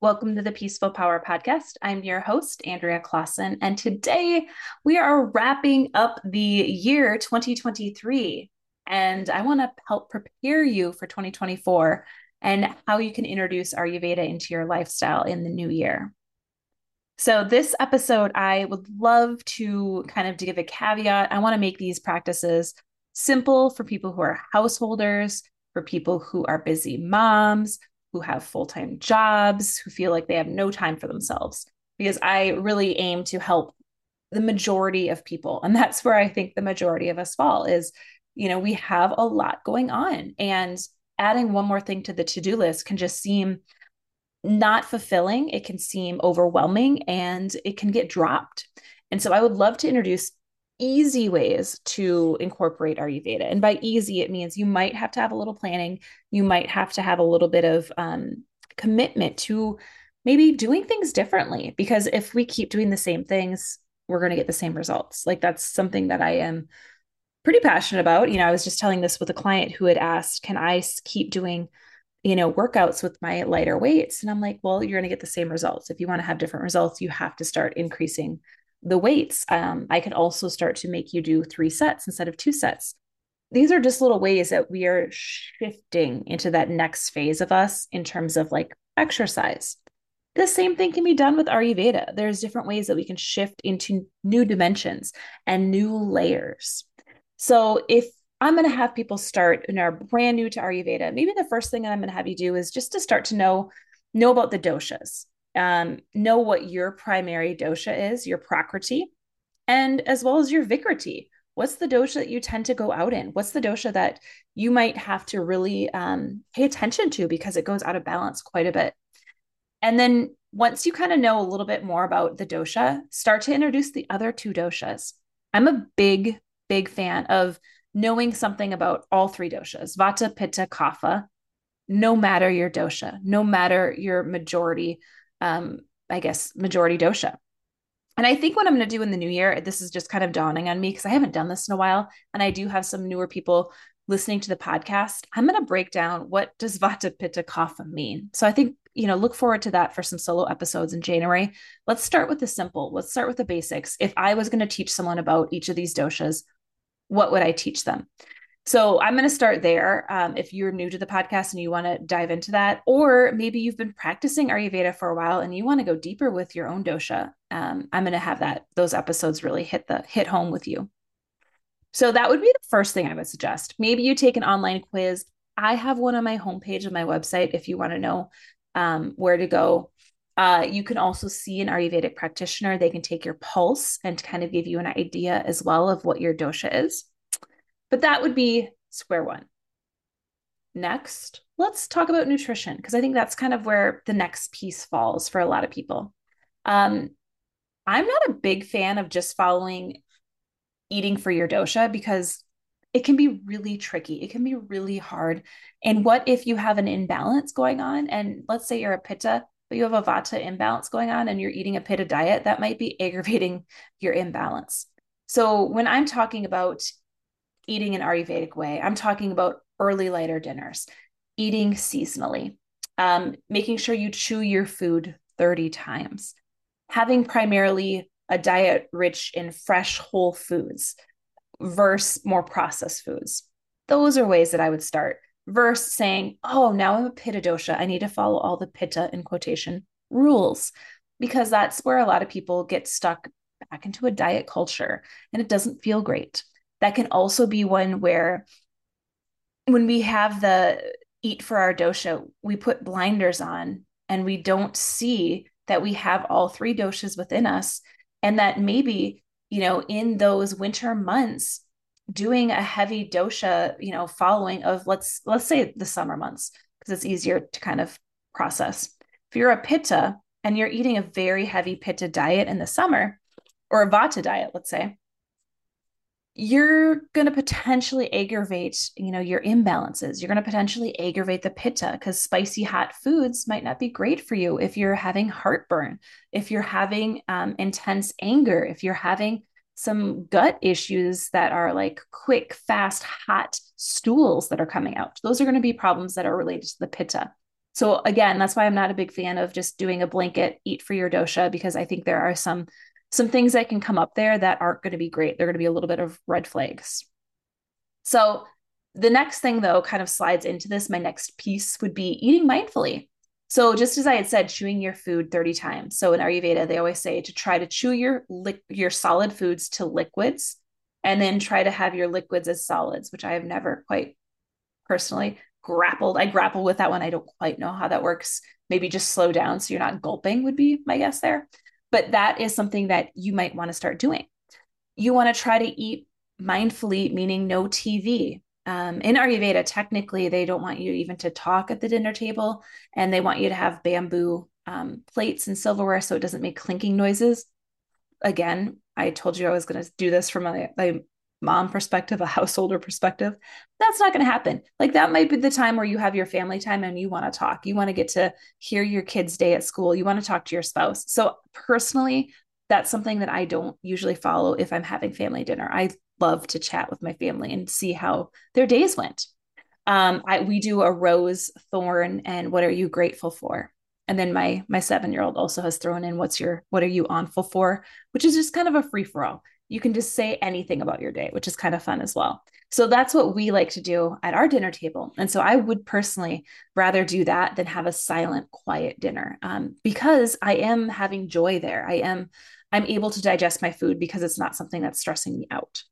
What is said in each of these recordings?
Welcome to the Peaceful Power Podcast. I'm your host, Andrea Claassen, and today we are wrapping up the year 2023. And I want to help prepare you for 2024 and how you can introduce Ayurveda into your lifestyle in the new year. So, this episode, I would love to kind of to give a caveat. I want to make these practices simple for people who are householders, for people who are busy moms, who have full time jobs, who feel like they have no time for themselves, because I really aim to help the majority of people. And that's where I think the majority of us fall is, you know, we have a lot going on. And adding one more thing to the to do list can just seem not fulfilling. It can seem overwhelming and it can get dropped. And so I would love to introduce easy ways to incorporate Ayurveda. And by easy, it means you might have to have a little planning. You might have to have a little bit of um, commitment to maybe doing things differently. Because if we keep doing the same things, we're going to get the same results. Like that's something that I am pretty passionate about. You know, I was just telling this with a client who had asked, Can I keep doing you know, workouts with my lighter weights. And I'm like, well, you're going to get the same results. If you want to have different results, you have to start increasing the weights. Um, I could also start to make you do three sets instead of two sets. These are just little ways that we are shifting into that next phase of us in terms of like exercise. The same thing can be done with Ayurveda. There's different ways that we can shift into new dimensions and new layers. So if I'm going to have people start and are brand new to Ayurveda, maybe the first thing that I'm going to have you do is just to start to know know about the doshas um, know what your primary dosha is, your prakriti, and as well as your vikriti. What's the dosha that you tend to go out in? What's the dosha that you might have to really um, pay attention to because it goes out of balance quite a bit? And then once you kind of know a little bit more about the dosha, start to introduce the other two doshas. I'm a big, big fan of knowing something about all three doshas vata, pitta, kapha, no matter your dosha, no matter your majority um, I guess, majority dosha. And I think what I'm going to do in the new year, this is just kind of dawning on me because I haven't done this in a while. And I do have some newer people listening to the podcast. I'm going to break down what does Vata Pitta Kapha mean. So I think, you know, look forward to that for some solo episodes in January. Let's start with the simple. Let's start with the basics. If I was going to teach someone about each of these doshas, what would I teach them? So I'm going to start there. Um, if you're new to the podcast and you want to dive into that, or maybe you've been practicing Ayurveda for a while and you want to go deeper with your own dosha, um, I'm going to have that those episodes really hit the hit home with you. So that would be the first thing I would suggest. Maybe you take an online quiz. I have one on my homepage of my website if you want to know um, where to go. Uh, you can also see an Ayurvedic practitioner. They can take your pulse and kind of give you an idea as well of what your dosha is. But that would be square one. Next, let's talk about nutrition because I think that's kind of where the next piece falls for a lot of people. Um, I'm not a big fan of just following eating for your dosha because it can be really tricky. It can be really hard. And what if you have an imbalance going on? And let's say you're a pitta, but you have a vata imbalance going on and you're eating a pitta diet, that might be aggravating your imbalance. So when I'm talking about eating in an Ayurvedic way. I'm talking about early lighter dinners, eating seasonally, um, making sure you chew your food 30 times, having primarily a diet rich in fresh whole foods versus more processed foods. Those are ways that I would start versus saying, oh, now I'm a pitta dosha. I need to follow all the pitta in quotation rules because that's where a lot of people get stuck back into a diet culture and it doesn't feel great that can also be one where when we have the eat for our dosha, we put blinders on and we don't see that we have all three doshas within us. And that maybe, you know, in those winter months, doing a heavy dosha, you know, following of let's let's say the summer months, because it's easier to kind of process. If you're a pitta and you're eating a very heavy pitta diet in the summer, or a vata diet, let's say, you're going to potentially aggravate you know your imbalances. You're going to potentially aggravate the pitta because spicy hot foods might not be great for you if you're having heartburn if you're having um, intense anger if you're having some gut issues that are like quick fast hot stools that are coming out. Those are going to be problems that are related to the pitta. So again, that's why I'm not a big fan of just doing a blanket eat for your dosha because I think there are some some things that can come up there that aren't going to be great. They're going to be a little bit of red flags. So the next thing though kind of slides into this my next piece would be eating mindfully. So just as I had said, chewing your food 30 times. So in Ayurveda, they always say to try to chew your li- your solid foods to liquids and then try to have your liquids as solids, which I have never quite personally grappled. I grapple with that one. I don't quite know how that works. Maybe just slow down so you're not gulping would be my guess there. But that is something that you might want to start doing. You want to try to eat mindfully, meaning no TV. Um, in Ayurveda, technically, they don't want you even to talk at the dinner table, and they want you to have bamboo um, plates and silverware so it doesn't make clinking noises. Again, I told you I was going to do this from my, my mom perspective, a householder perspective, that's not going to happen. Like that might be the time where you have your family time and you want to talk. You want to get to hear your kids' day at school. You want to talk to your spouse. So personally, that's something that I don't usually follow if I'm having family dinner. I love to chat with my family and see how their days went. Um, I, we do a rose, thorn, and what are you grateful for? And then my my seven year old also has thrown in what's your what are you onful for, which is just kind of a free for all you can just say anything about your day, which is kind of fun as well. So that's what we like to do at our dinner table. And so I would personally rather do that than have a silent, quiet dinner um, because I am having joy there. I am, I'm able to digest my food because it's not something that's stressing me out.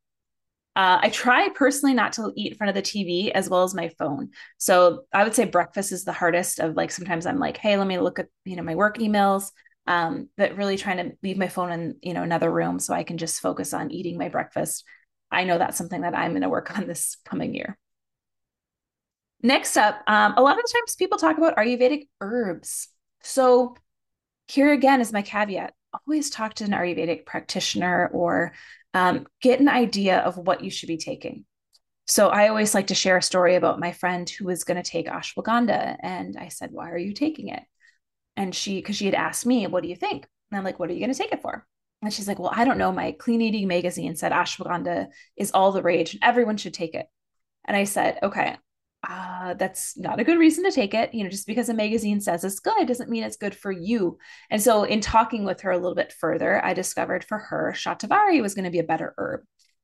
Uh, I try personally not to eat in front of the TV as well as my phone. So I would say breakfast is the hardest of like sometimes I'm like, hey, let me look at you know my work emails um, but really trying to leave my phone in you know another room so I can just focus on eating my breakfast. I know that's something that I'm going to work on this coming year. Next up, um, a lot of times people talk about Ayurvedic herbs. So here again is my caveat: always talk to an Ayurvedic practitioner or um, get an idea of what you should be taking. So I always like to share a story about my friend who was going to take ashwagandha, and I said, "Why are you taking it?" And she, because she had asked me, what do you think? And I'm like, what are you going to take it for? And she's like, well, I don't know. My clean eating magazine said ashwagandha is all the rage and everyone should take it. And I said, okay, uh, that's not a good reason to take it. You know, just because a magazine says it's good doesn't mean it's good for you. And so, in talking with her a little bit further, I discovered for her, Shatavari was going to be a better herb.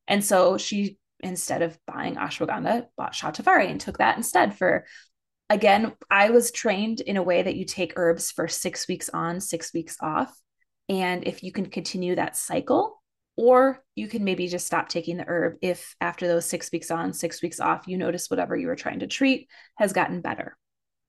And so she, instead of buying ashwagandha, bought Shatavari and took that instead for again, I was trained in a way that you take herbs for six weeks on, six weeks off. And if you can continue that cycle, or you can maybe just stop taking the herb if after those six weeks on, six weeks off, you notice whatever you were trying to treat has gotten better.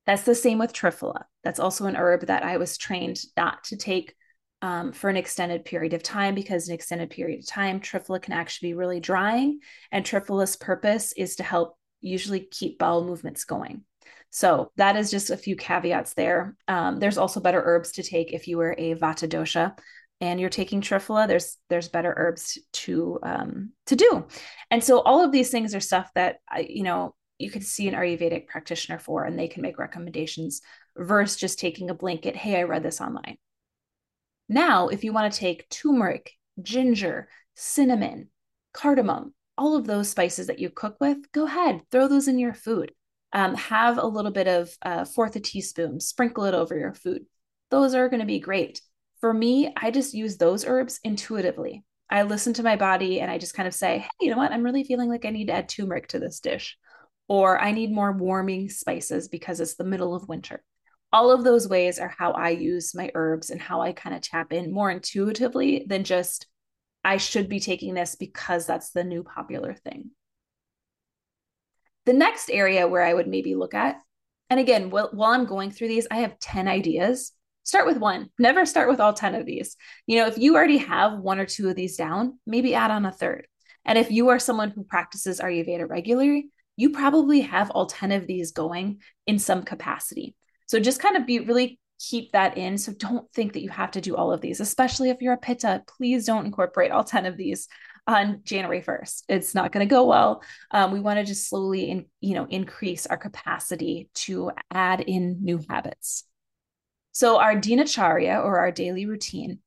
That's the same with Triphala. That's also an herb that I was trained not to take um, for an extended period of time because an extended period of time, Triphala can actually be really drying. And Triphala's purpose is to help usually keep bowel movements going. So that is just a few caveats there. Um, there's also better herbs to take if you were a Vata dosha and you're taking Triphala. There's there's better herbs to um, to do, and so all of these things are stuff that I, you know you could see an Ayurvedic practitioner for, and they can make recommendations versus just taking a blanket. Hey, I read this online. Now, if you want to take turmeric, ginger, cinnamon, cardamom, all of those spices that you cook with, go ahead, throw those in your food um, have a little bit of uh, fourth a teaspoon, sprinkle it over your food. Those are going to be great. For me, I just use those herbs intuitively. I listen to my body and I just kind of say, hey, you know what? I'm really feeling like I need to add turmeric to this dish, or I need more warming spices because it's the middle of winter. All of those ways are how I use my herbs and how I kind of tap in more intuitively than just, I should be taking this because that's the new popular thing. The next area where I would maybe look at, and again, while, I'm going through these, I have 10 ideas. Start with one. Never start with all 10 of these. You know, if you already have one or two of these down, maybe add on a third. And if you are someone who practices Ayurveda regularly, you probably have all 10 of these going in some capacity. So just kind of be really keep that in. So don't think that you have to do all of these, especially if you're a pitta. Please don't incorporate all 10 of these on January 1st. It's not going to go well. Um, we want to just slowly, in, you know, increase our capacity to add in new habits. So our dinacharya or our daily routine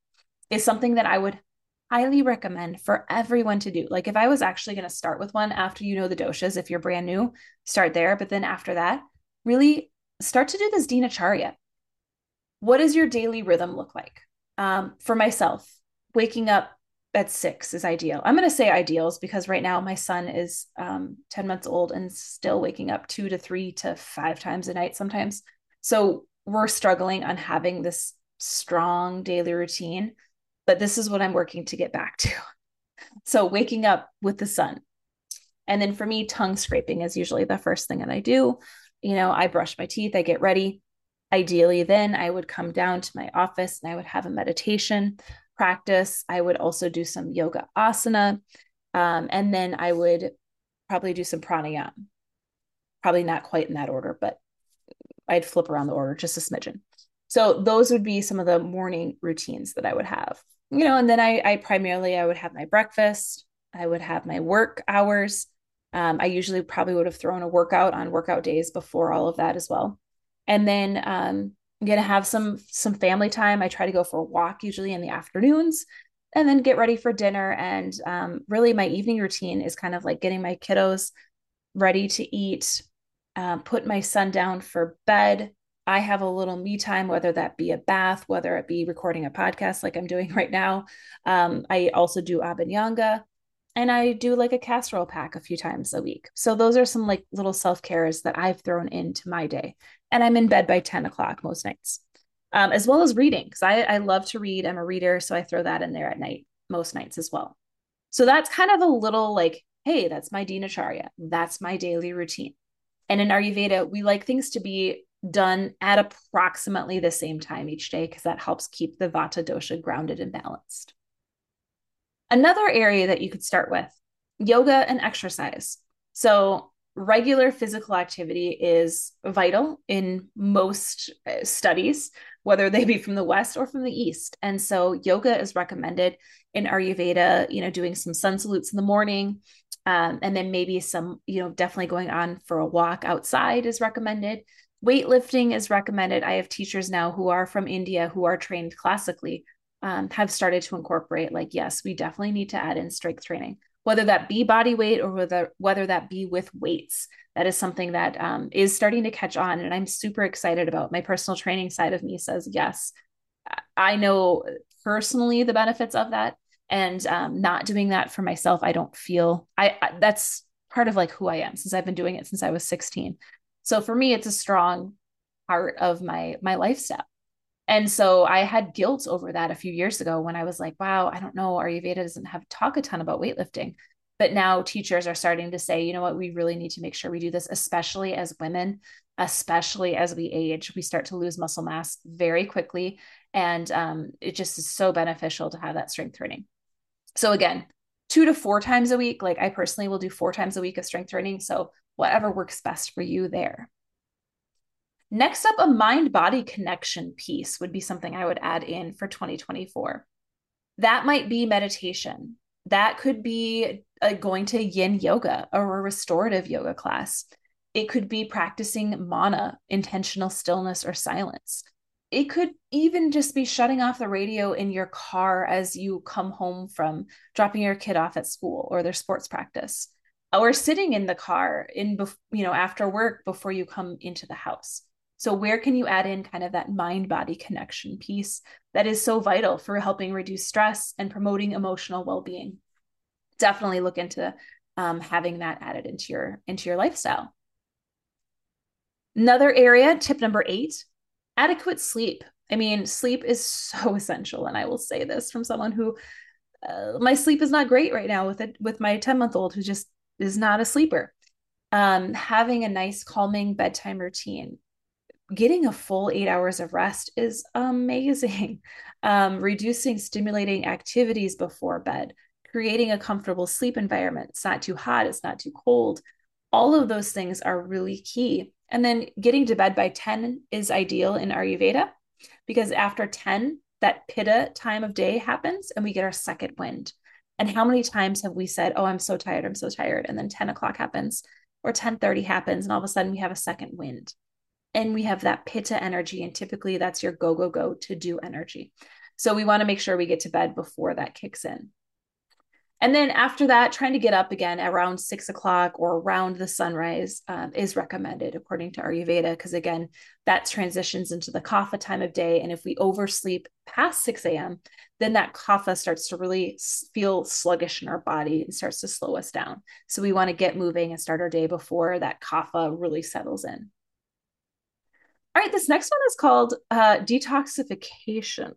is something that I would highly recommend for everyone to do. Like if I was actually going to start with one after you know the doshas, if you're brand new, start there. But then after that, really start to do this dinacharya. What does your daily rhythm look like? Um, for myself, waking up at six is ideal. I'm going to say ideals because right now my son is um, 10 months old and still waking up two to three to five times a night sometimes. So we're struggling on having this strong daily routine, but this is what I'm working to get back to. So waking up with the sun. And then for me, tongue scraping is usually the first thing that I do. You know, I brush my teeth, I get ready. Ideally, then I would come down to my office and I would have a meditation practice. I would also do some yoga asana. Um, and then I would probably do some pranayama. Probably not quite in that order, but I'd flip around the order just a smidgen. So those would be some of the morning routines that I would have. You know, and then I, I primarily I would have my breakfast. I would have my work hours. Um, I usually probably would have thrown a workout on workout days before all of that as well. And then um, I'm gonna have some some family time. I try to go for a walk usually in the afternoons, and then get ready for dinner. And um, really, my evening routine is kind of like getting my kiddos ready to eat, uh, put my son down for bed. I have a little me time, whether that be a bath, whether it be recording a podcast like I'm doing right now. Um, I also do abhyanga and I do like a castor oil pack a few times a week. So those are some like little self cares that I've thrown into my day. And I'm in bed by 10 o'clock most nights, um, as well as reading because I, I love to read. I'm a reader. So I throw that in there at night most nights as well. So that's kind of a little like, hey, that's my dinacharya. That's my daily routine. And in Ayurveda, we like things to be done at approximately the same time each day because that helps keep the vata dosha grounded and balanced. Another area that you could start with yoga and exercise. So, regular physical activity is vital in most uh, studies, whether they be from the West or from the East. And so, yoga is recommended in Ayurveda, you know, doing some sun salutes in the morning. Um, and then maybe some, you know, definitely going on for a walk outside is recommended. Weightlifting is recommended. I have teachers now who are from India who are trained classically um, have started to incorporate like yes we definitely need to add in strength training whether that be body weight or whether whether that be with weights that is something that um, is starting to catch on. And i'm super excited about my personal training side of me says yes i know personally the benefits of that. And um, not doing that for myself i don't feel I, I that's part of like who i am since i've been doing it since i was 16 so for me it's a strong part of my my lifestyle and so I had guilt over that a few years ago when I was like, wow, I don't know, Ayurveda doesn't have talk a ton about weightlifting. But now teachers are starting to say, you know what, we really need to make sure we do this, especially as women, especially as we age. We start to lose muscle mass very quickly. And um, it just is so beneficial to have that strength training. So, again, two to four times a week. Like I personally will do four times a week of strength training. So, whatever works best for you there. Next up, a mind body connection piece would be something I would add in for 2024. That might be meditation. That could be uh, going to yin yoga or a restorative yoga class. It could be practicing mauna, intentional stillness or silence. It could even just be shutting off the radio in your car as you come home from dropping your kid off at school or their sports practice or sitting in the car in you know after work before you come into the house so, where can you add in kind of that mind body connection piece that is so vital for helping reduce stress and promoting emotional well being? Definitely look into um, having that added into your into your lifestyle. Another area, tip number eight, adequate sleep. I mean, sleep is so essential, and I will say this from someone who uh, my sleep is not great right now with it with my ten month old who just is not a sleeper. Um, having a nice calming bedtime routine getting a full eight hours of rest is amazing. Um, reducing stimulating activities before bed, creating a comfortable sleep environment. It's not too hot, it's not too cold. All of those things are really key. And then getting to bed by 10 is ideal in Ayurveda because after 10, that pitta time of day happens and we get our second wind. And how many times have we said, Oh, I'm so tired, I'm so tired. And then 10 o'clock happens or 10:30 happens, and all of a sudden we have a second wind and we have that pitta energy and typically that's your go go go to do energy so we want to make sure we get to bed before that kicks in And then after that, trying to get up again around six o'clock or around the sunrise um, is recommended according to Ayurveda, because again, that transitions into the kapha time of day. And if we oversleep past 6 a.m., then that kapha starts to really feel sluggish in our body and starts to slow us down. So we want to get moving and start our day before that kapha really settles in. All right, this next one is called uh, detoxification.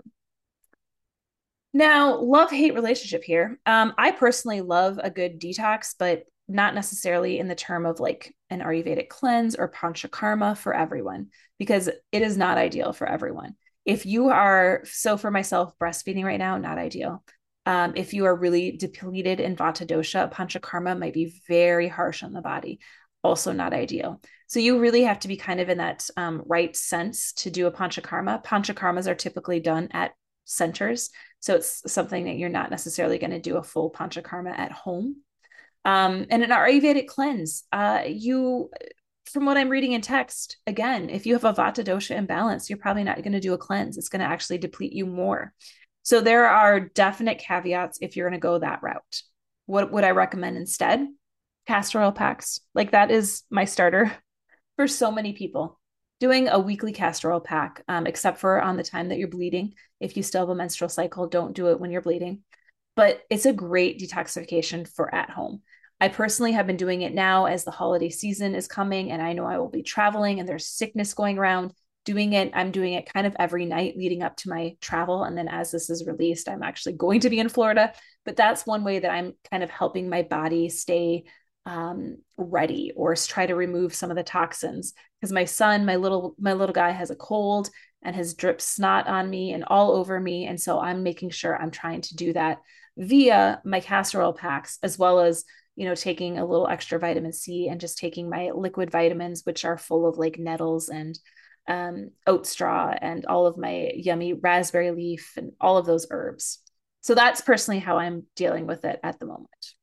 Now, love hate relationship here. Um, I personally love a good detox, but not necessarily in the term of like an Ayurvedic cleanse or panchakarma for everyone, because it is not ideal for everyone. If you are, so for myself, breastfeeding right now, not ideal. Um, if you are really depleted in vata dosha, panchakarma might be very harsh on the body, also not ideal. So you really have to be kind of in that um, right sense to do a panchakarma. Panchakarmas are typically done at centers. So it's something that you're not necessarily going to do a full panchakarma at home. Um, and an Ayurvedic cleanse, uh, you, from what I'm reading in text, again, if you have a Vata dosha imbalance, you're probably not going to do a cleanse. It's going to actually deplete you more. So there are definite caveats if you're going to go that route. What would I recommend instead? Castor oil packs. Like that is my starter for so many people doing a weekly castor oil pack, um, except for on the time that you're bleeding. If you still have a menstrual cycle, don't do it when you're bleeding. But it's a great detoxification for at home. I personally have been doing it now as the holiday season is coming, and I know I will be traveling and there's sickness going around. Doing it, I'm doing it kind of every night leading up to my travel. And then as this is released, I'm actually going to be in Florida. But that's one way that I'm kind of helping my body stay um, ready or try to remove some of the toxins. Because my son my little my little guy has a cold and has dripped snot on me and all over me. And so i'm making sure i'm trying to do that via my castor oil packs as well as you know taking a little extra vitamin c and just taking my liquid vitamins which are full of like nettles and um, oat straw and all of my yummy raspberry leaf and all of those herbs. So that's personally how i'm dealing with it at the moment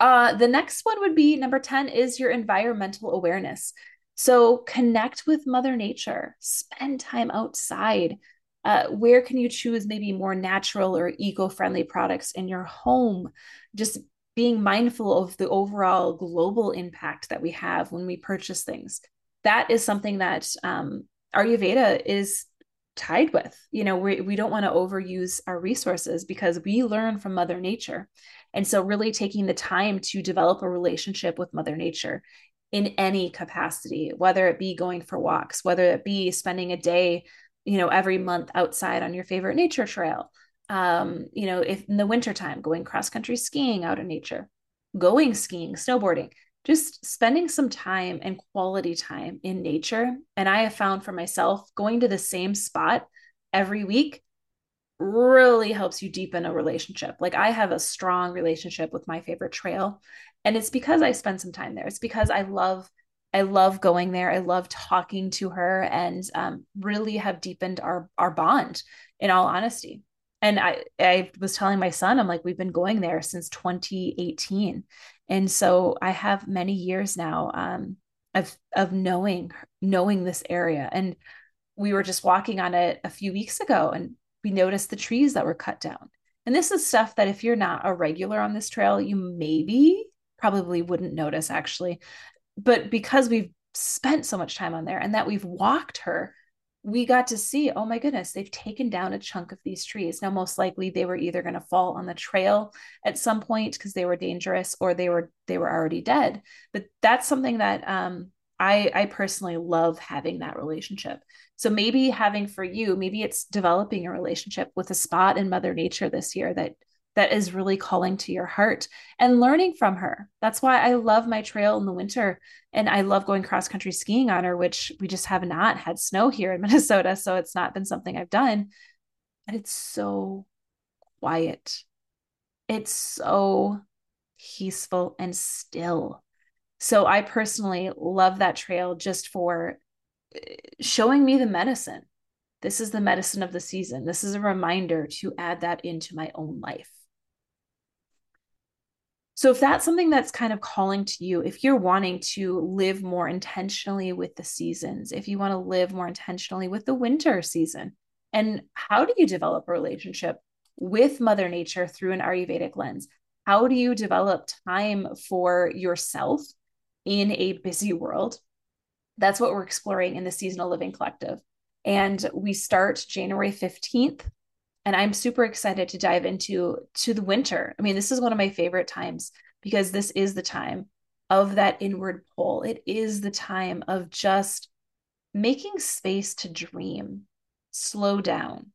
uh, the next one would be number 10 is your environmental awareness. So connect with Mother Nature, spend time outside. Uh, where can you choose maybe more natural or eco friendly products in your home? Just being mindful of the overall global impact that we have when we purchase things. That is something that um, Ayurveda is tied with. You know, we, we don't want to overuse our resources because we learn from Mother Nature. And so, really taking the time to develop a relationship with Mother Nature in any capacity, whether it be going for walks, whether it be spending a day, you know, every month outside on your favorite nature trail. Um, you know, if in the wintertime, going cross country skiing out in nature, going skiing, snowboarding, just spending some time and quality time in nature. And I have found for myself going to the same spot every week really helps you deepen a relationship. Like I have a strong relationship with my favorite trail and it's because I spend some time there. It's because I love I love going there. I love talking to her and um, really have deepened our our bond in all honesty. And I I was telling my son I'm like we've been going there since 2018. And so I have many years now um, of of knowing knowing this area and we were just walking on it a few weeks ago and we noticed the trees that were cut down. And this is stuff that if you're not a regular on this trail, you maybe probably wouldn't notice actually. But because we've spent so much time on there and that we've walked her, we got to see, oh my goodness, they've taken down a chunk of these trees. Now, most likely they were either going to fall on the trail at some point because they were dangerous or they were they were already dead. But that's something that um, I I personally love having that relationship. So maybe having for you, maybe it's developing a relationship with a spot in Mother Nature this year that that is really calling to your heart and learning from her. That's why I love my trail in the winter and I love going cross country skiing on her, which we just have not had snow here in Minnesota. So it's not been something I've done. But it's so quiet. It's so peaceful and still. So I personally love that trail just for eh, showing me the medicine. This is the medicine of the season. This is a reminder to add that into my own life. So, if that's something that's kind of calling to you, if you're wanting to live more intentionally with the seasons, if you want to live more intentionally with the winter season, and how do you develop a relationship with Mother Nature through an Ayurvedic lens? How do you develop time for yourself in a busy world? That's what we're exploring in the Seasonal Living Collective. And we start January 15th. And I'm super excited to dive into to the winter. I mean, this is one of my favorite times because this is the time of that inward pull. It is the time of just making space to dream, slow down.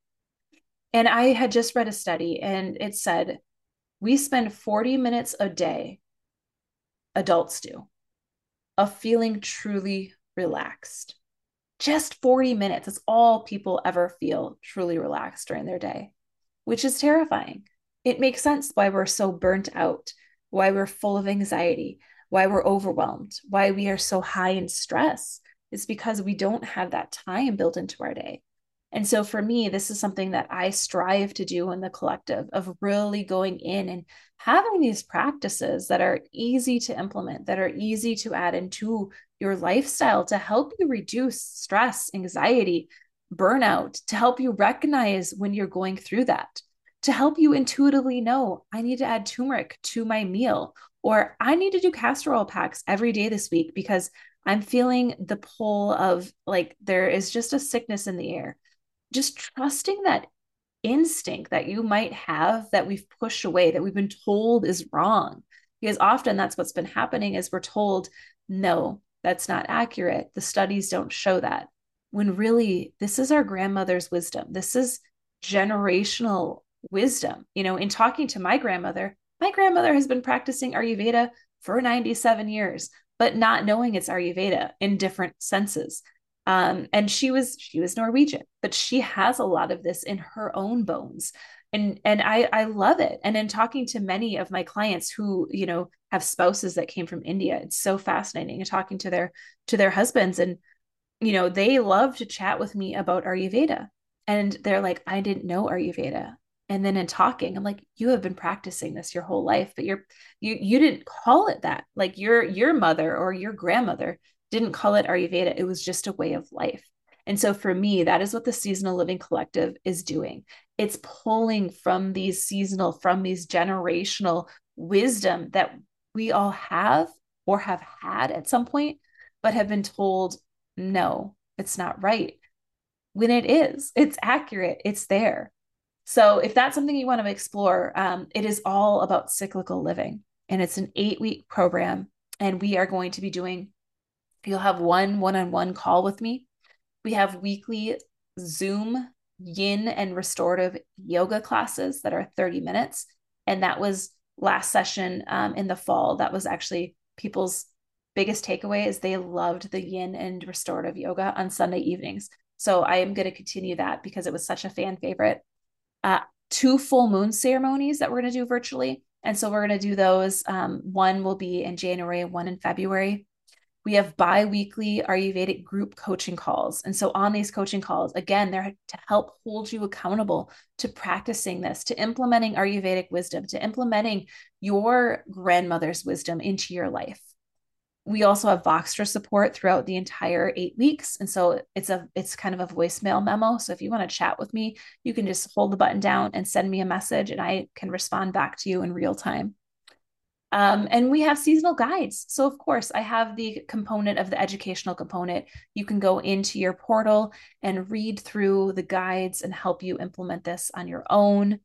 And I had just read a study and it said we spend 40 minutes a day, adults do, of feeling truly relaxed. Just 40 minutes. That's all people ever feel truly relaxed during their day, which is terrifying. It makes sense why we're so burnt out, why we're full of anxiety, why we're overwhelmed, why we are so high in stress. It's because we don't have that time built into our day. And so for me, this is something that I strive to do in the collective of really going in and having these practices that are easy to implement, that are easy to add into your lifestyle to help you reduce stress, anxiety, burnout, to help you recognize when you're going through that, to help you intuitively know I need to add turmeric to my meal, or I need to do castor oil packs every day this week because I'm feeling the pull of like there is just a sickness in the air. Just trusting that instinct that you might have that we've pushed away that we've been told is wrong because often that's what's been happening is we're told no that's not accurate the studies don't show that. When really this is our grandmother's wisdom. This is generational wisdom. You know in talking to my grandmother my grandmother has been practicing ayurveda for 97 years but not knowing it's ayurveda in different senses. Um, and she was she was Norwegian, but she has a lot of this in her own bones. And and I I love it. And in talking to many of my clients who, you know, have spouses that came from India, it's so fascinating and talking to their to their husbands and you know, they love to chat with me about Ayurveda. And they're like, I didn't know Ayurveda. And then in talking, I'm like, you have been practicing this your whole life, but you're you you didn't call it that. Like your your mother or your grandmother didn't call it Ayurveda. It was just a way of life. And so for me, that is what the Seasonal Living Collective is doing. It's pulling from these seasonal, from these generational wisdom that we all have or have had at some point, but have been told, no, it's not right. When it is, it's accurate, it's there. So if that's something you want to explore, um, it is all about cyclical living. And it's an eight week program. And we are going to be doing You'll have one one on one call with me. We have weekly Zoom yin and restorative yoga classes that are 30 minutes. And that was last session um, in the fall. That was actually people's biggest takeaway is they loved the yin and restorative yoga on Sunday evenings. So I am going to continue that because it was such a fan favorite. Uh, two full moon ceremonies that we're going to do virtually. And so we're going to do those. Um, one will be in January, one in February. We have bi weekly Ayurvedic group coaching calls. And so, on these coaching calls, again, they're to help hold you accountable to practicing this, to implementing Ayurvedic wisdom, to implementing your grandmother's wisdom into your life. We also have Voxer support throughout the entire eight weeks. And so it's a it's kind of a voicemail memo. So if you want to chat with me, you can just hold the button down and send me a message and I can respond back to you in real time. Um, and we have seasonal guides. So, of course, I have the component of the educational component. You can go into your portal and read through the guides and help you implement this on your own.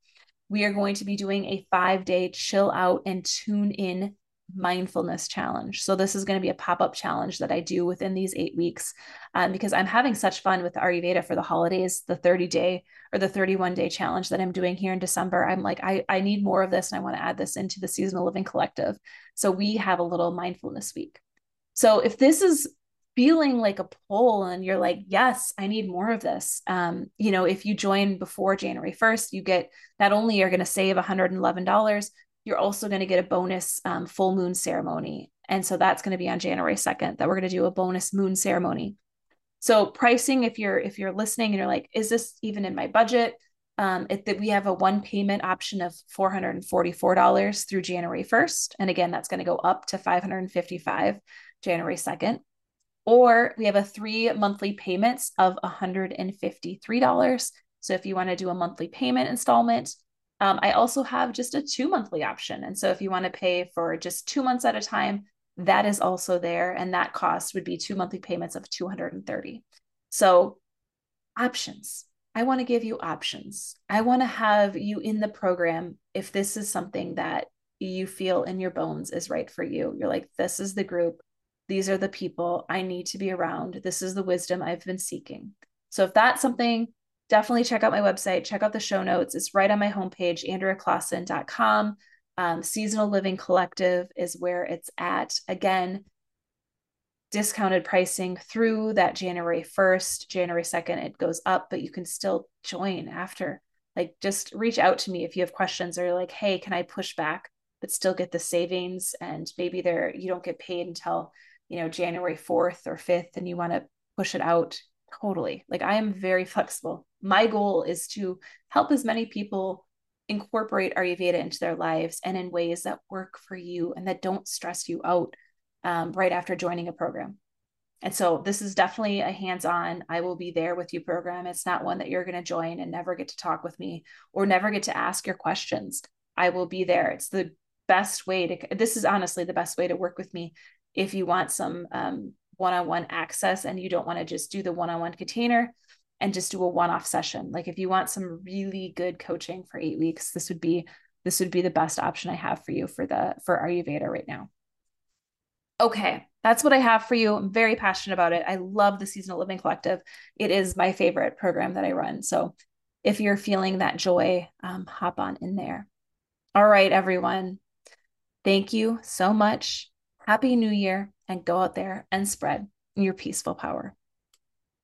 We are going to be doing a five day chill out and tune in mindfulness challenge. So this is going to be a pop-up challenge that I do within these eight weeks um, because I'm having such fun with Ayurveda for the holidays, the 30 day or the 31 day challenge that I'm doing here in December. I'm like, I, I need more of this and I want to add this into the seasonal living collective. So we have a little mindfulness week. So if this is feeling like a pull and you're like, yes, I need more of this. Um, you know, if you join before January 1st, you get not only you're going to save $111, you're also going to get a bonus um, full moon ceremony. And so that's going to be on January 2nd that we're going to do a bonus moon ceremony. So pricing, if you're if you're listening and you're like, is this even in my budget? Um, it, that we have a one payment option of $444 through January 1st. And again, that's going to go up to 555 January 2nd. Or we have a three monthly payments of $153. So if you want to do a monthly payment installment, Um, I also have just a two monthly option. And so if you want to pay for just two months at a time, that is also there. And that cost would be two monthly payments of 230. So options. I want to give you options. I want to have you in the program if this is something that you feel in your bones is right for you. You're like, this is the group. These are the people I need to be around. This is the wisdom I've been seeking. So if that's something, definitely check out my website, check out the show notes. It's right on my homepage, andreaclaassen.com. Um, Seasonal Living Collective is where it's at. Again, discounted pricing through that January 1st, January 2nd, it goes up, but you can still join after. Like, just reach out to me if you have questions or like, hey, can I push back but still get the savings? And maybe there you don't get paid until, you know, January 4th or 5th and you want to push it out. Totally. Like, I am very flexible. My goal is to help as many people incorporate Ayurveda into their lives and in ways that work for you and that don't stress you out um, right after joining a program. And so this is definitely a hands on, I will be there with you program. It's not one that you're going to join and never get to talk with me or never get to ask your questions. I will be there. It's the best way to, this is honestly the best way to work with me if you want some one on one access and you don't want to just do the one on one container and just do a one off session. Like if you want some really good coaching for eight weeks, this would be this would be the best option I have for you for the for Ayurveda right now. Okay, that's what I have for you. I'm very passionate about it. I love the Seasonal Living Collective. It is my favorite program that I run. So if you're feeling that joy, um, hop on in there. All right, everyone. Thank you so much. Happy New Year and go out there and spread your peaceful power.